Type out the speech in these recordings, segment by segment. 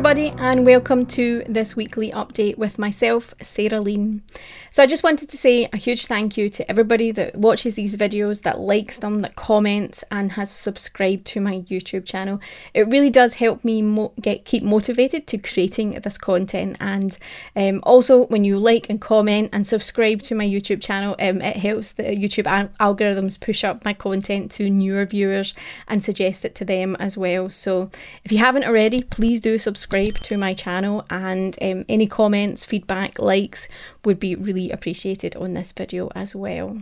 everybody, and welcome to this weekly update with myself, Sarah Lean. So, I just wanted to say a huge thank you to everybody that watches these videos, that likes them, that comments, and has subscribed to my YouTube channel. It really does help me mo- get keep motivated to creating this content. And um, also, when you like and comment and subscribe to my YouTube channel, um, it helps the YouTube al- algorithms push up my content to newer viewers and suggest it to them as well. So, if you haven't already, please do subscribe to my channel and um, any comments, feedback, likes would be really appreciated on this video as well.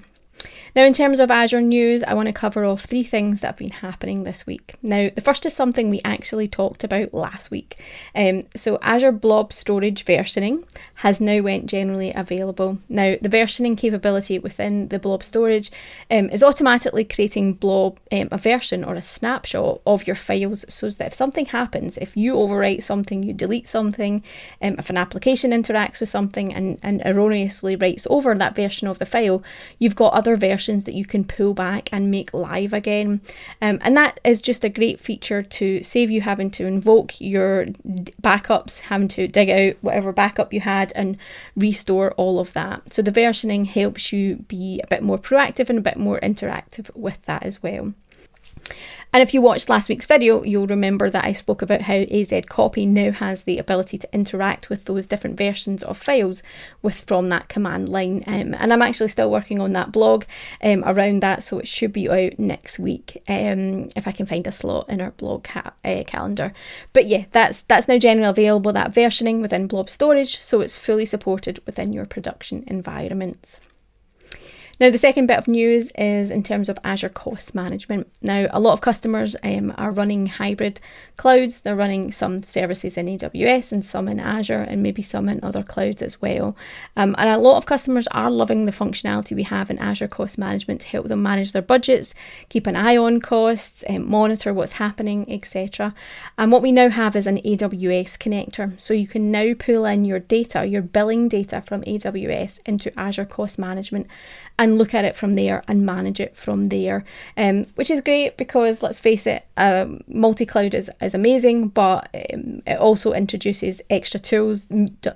Now, in terms of Azure news, I want to cover off three things that have been happening this week. Now, the first is something we actually talked about last week. Um, so, Azure Blob Storage versioning has now went generally available. Now, the versioning capability within the Blob Storage um, is automatically creating Blob um, a version or a snapshot of your files, so that if something happens, if you overwrite something, you delete something, um, if an application interacts with something and, and erroneously writes over that version of the file, you've got other versions that you can pull back and make live again. Um, and that is just a great feature to save you having to invoke your backups, having to dig out whatever backup you had and restore all of that. So the versioning helps you be a bit more proactive and a bit more interactive with that as well. And if you watched last week's video, you'll remember that I spoke about how AZ Copy now has the ability to interact with those different versions of files with from that command line. Um, and I'm actually still working on that blog um, around that, so it should be out next week um, if I can find a slot in our blog ca- uh, calendar. But yeah, that's that's now generally available. That versioning within Blob Storage, so it's fully supported within your production environments. Now, the second bit of news is in terms of Azure cost management. Now, a lot of customers um, are running hybrid clouds. They're running some services in AWS and some in Azure, and maybe some in other clouds as well. Um, and a lot of customers are loving the functionality we have in Azure cost management to help them manage their budgets, keep an eye on costs, um, monitor what's happening, etc. And what we now have is an AWS connector. So you can now pull in your data, your billing data from AWS into Azure cost management and look at it from there and manage it from there, um, which is great because let's face it, um, multi cloud is, is amazing, but um, it also introduces extra tools,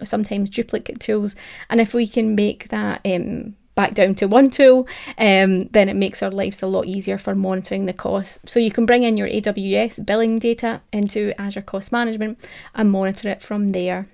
sometimes duplicate tools, and if we can make that um, back down to one tool, um, then it makes our lives a lot easier for monitoring the costs. So you can bring in your AWS billing data into Azure Cost Management and monitor it from there.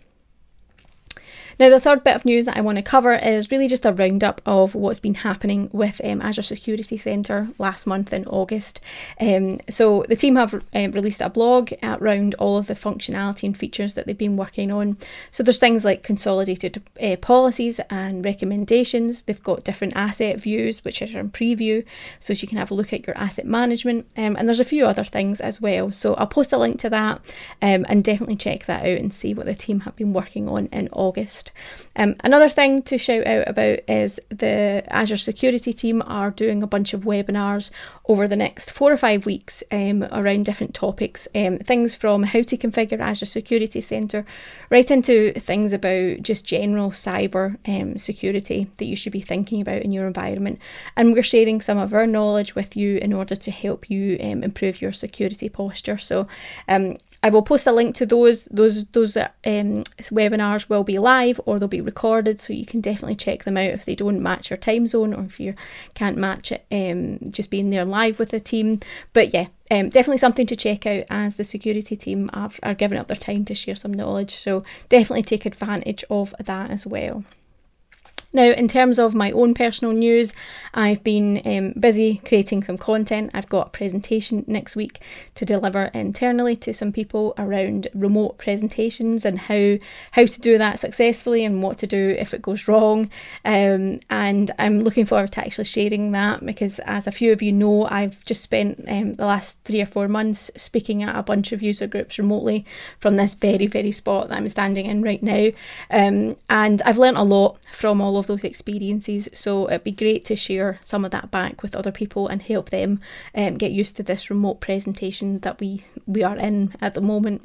Now, the third bit of news that I want to cover is really just a roundup of what's been happening with um, Azure Security Centre last month in August. Um, so, the team have uh, released a blog around all of the functionality and features that they've been working on. So, there's things like consolidated uh, policies and recommendations. They've got different asset views, which are in preview, so you can have a look at your asset management. Um, and there's a few other things as well. So, I'll post a link to that um, and definitely check that out and see what the team have been working on in August. Um, another thing to shout out about is the Azure security team are doing a bunch of webinars over the next four or five weeks um, around different topics. Um, things from how to configure Azure Security Center right into things about just general cyber um, security that you should be thinking about in your environment. And we're sharing some of our knowledge with you in order to help you um, improve your security posture. So um, I will post a link to those. Those those um, webinars will be live or they'll be recorded, so you can definitely check them out if they don't match your time zone or if you can't match it. Um, just being there live with the team. But yeah, um, definitely something to check out as the security team are giving up their time to share some knowledge. So definitely take advantage of that as well. Now, in terms of my own personal news, I've been um, busy creating some content. I've got a presentation next week to deliver internally to some people around remote presentations and how how to do that successfully and what to do if it goes wrong. Um, and I'm looking forward to actually sharing that because, as a few of you know, I've just spent um, the last three or four months speaking at a bunch of user groups remotely from this very very spot that I'm standing in right now, um, and I've learnt a lot from all of those experiences. So it'd be great to share some of that back with other people and help them um, get used to this remote presentation that we we are in at the moment.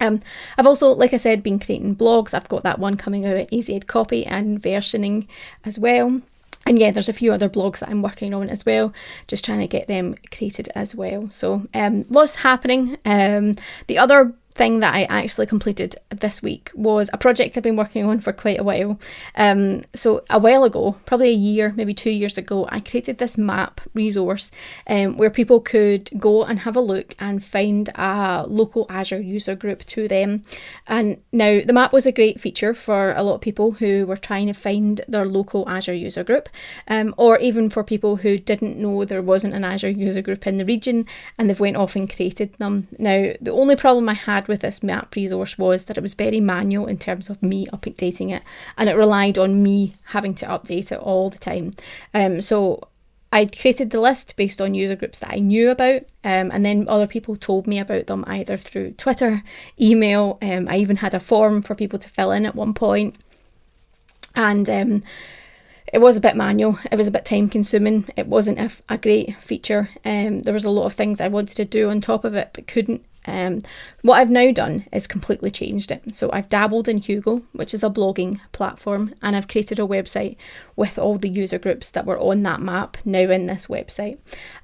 Um, I've also, like I said, been creating blogs. I've got that one coming out at AZ Copy and versioning as well. And yeah, there's a few other blogs that I'm working on as well, just trying to get them created as well. So um, lots happening. Um, the other thing that I actually completed this week was a project I've been working on for quite a while. Um, so, a while ago, probably a year, maybe two years ago, I created this map resource um, where people could go and have a look and find a local Azure user group to them. And now, the map was a great feature for a lot of people who were trying to find their local Azure user group, um, or even for people who didn't know there wasn't an Azure user group in the region and they've went off and created them. Now, the only problem I had with this map resource was that it was very manual in terms of me updating it, and it relied on me having to update it all the time. Um, so I created the list based on user groups that I knew about, um, and then other people told me about them either through Twitter, email. Um, I even had a form for people to fill in at one point, and um, it was a bit manual. It was a bit time consuming. It wasn't a, a great feature. Um, there was a lot of things I wanted to do on top of it, but couldn't um, what I've now done is completely changed it. So I've dabbled in Hugo, which is a blogging platform, and I've created a website with all the user groups that were on that map now in this website.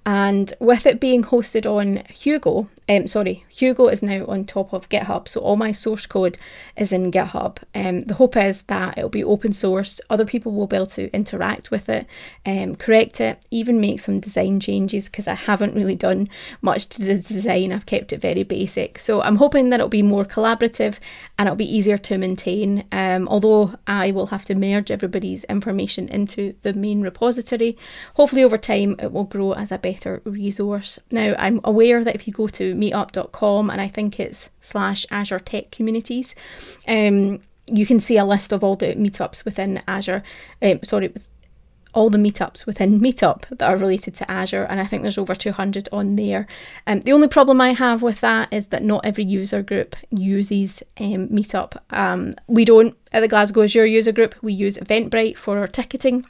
And with it being hosted on Hugo, um, sorry, Hugo is now on top of GitHub, so all my source code is in GitHub. Um, the hope is that it'll be open source, other people will be able to interact with it, um, correct it, even make some design changes because I haven't really done much to the design. I've kept it very basic. So I'm hoping that it'll be more collaborative and it'll be easier to maintain. Um, although I will have to merge everybody's information into the main repository. Hopefully, over time, it will grow as a better resource. Now, I'm aware that if you go to meetup.com and I think it's slash Azure Tech Communities, um, you can see a list of all the meetups within Azure. Um, sorry, all the meetups within Meetup that are related to Azure, and I think there's over 200 on there. Um, the only problem I have with that is that not every user group uses um, Meetup. Um, we don't, at the Glasgow Azure user group, we use Eventbrite for our ticketing.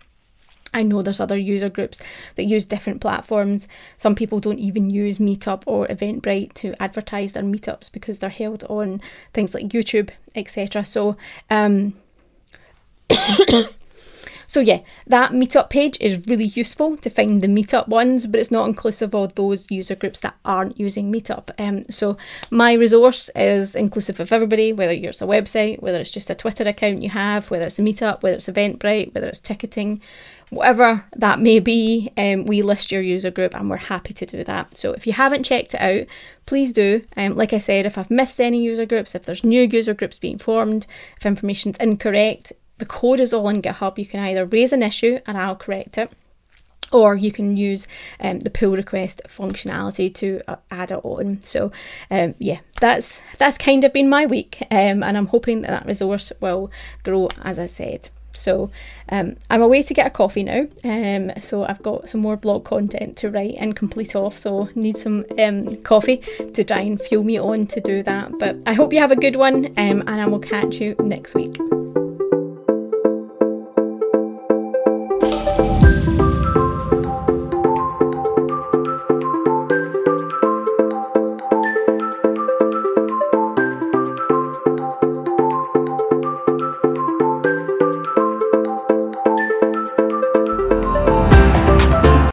I know there's other user groups that use different platforms. Some people don't even use Meetup or Eventbrite to advertise their meetups because they're held on things like YouTube, etc. So, um, So yeah, that meetup page is really useful to find the meetup ones, but it's not inclusive of those user groups that aren't using meetup. Um, so my resource is inclusive of everybody, whether it's a website, whether it's just a Twitter account you have, whether it's a meetup, whether it's Eventbrite, whether it's ticketing, whatever that may be, um, we list your user group and we're happy to do that. So if you haven't checked it out, please do. Um, like I said, if I've missed any user groups, if there's new user groups being formed, if information's incorrect, the code is all in GitHub. You can either raise an issue and I'll correct it, or you can use um, the pull request functionality to uh, add it on. So um, yeah, that's that's kind of been my week, um, and I'm hoping that that resource will grow as I said. So um, I'm away to get a coffee now. Um, so I've got some more blog content to write and complete off. So need some um, coffee to try and fuel me on to do that. But I hope you have a good one, um, and I will catch you next week.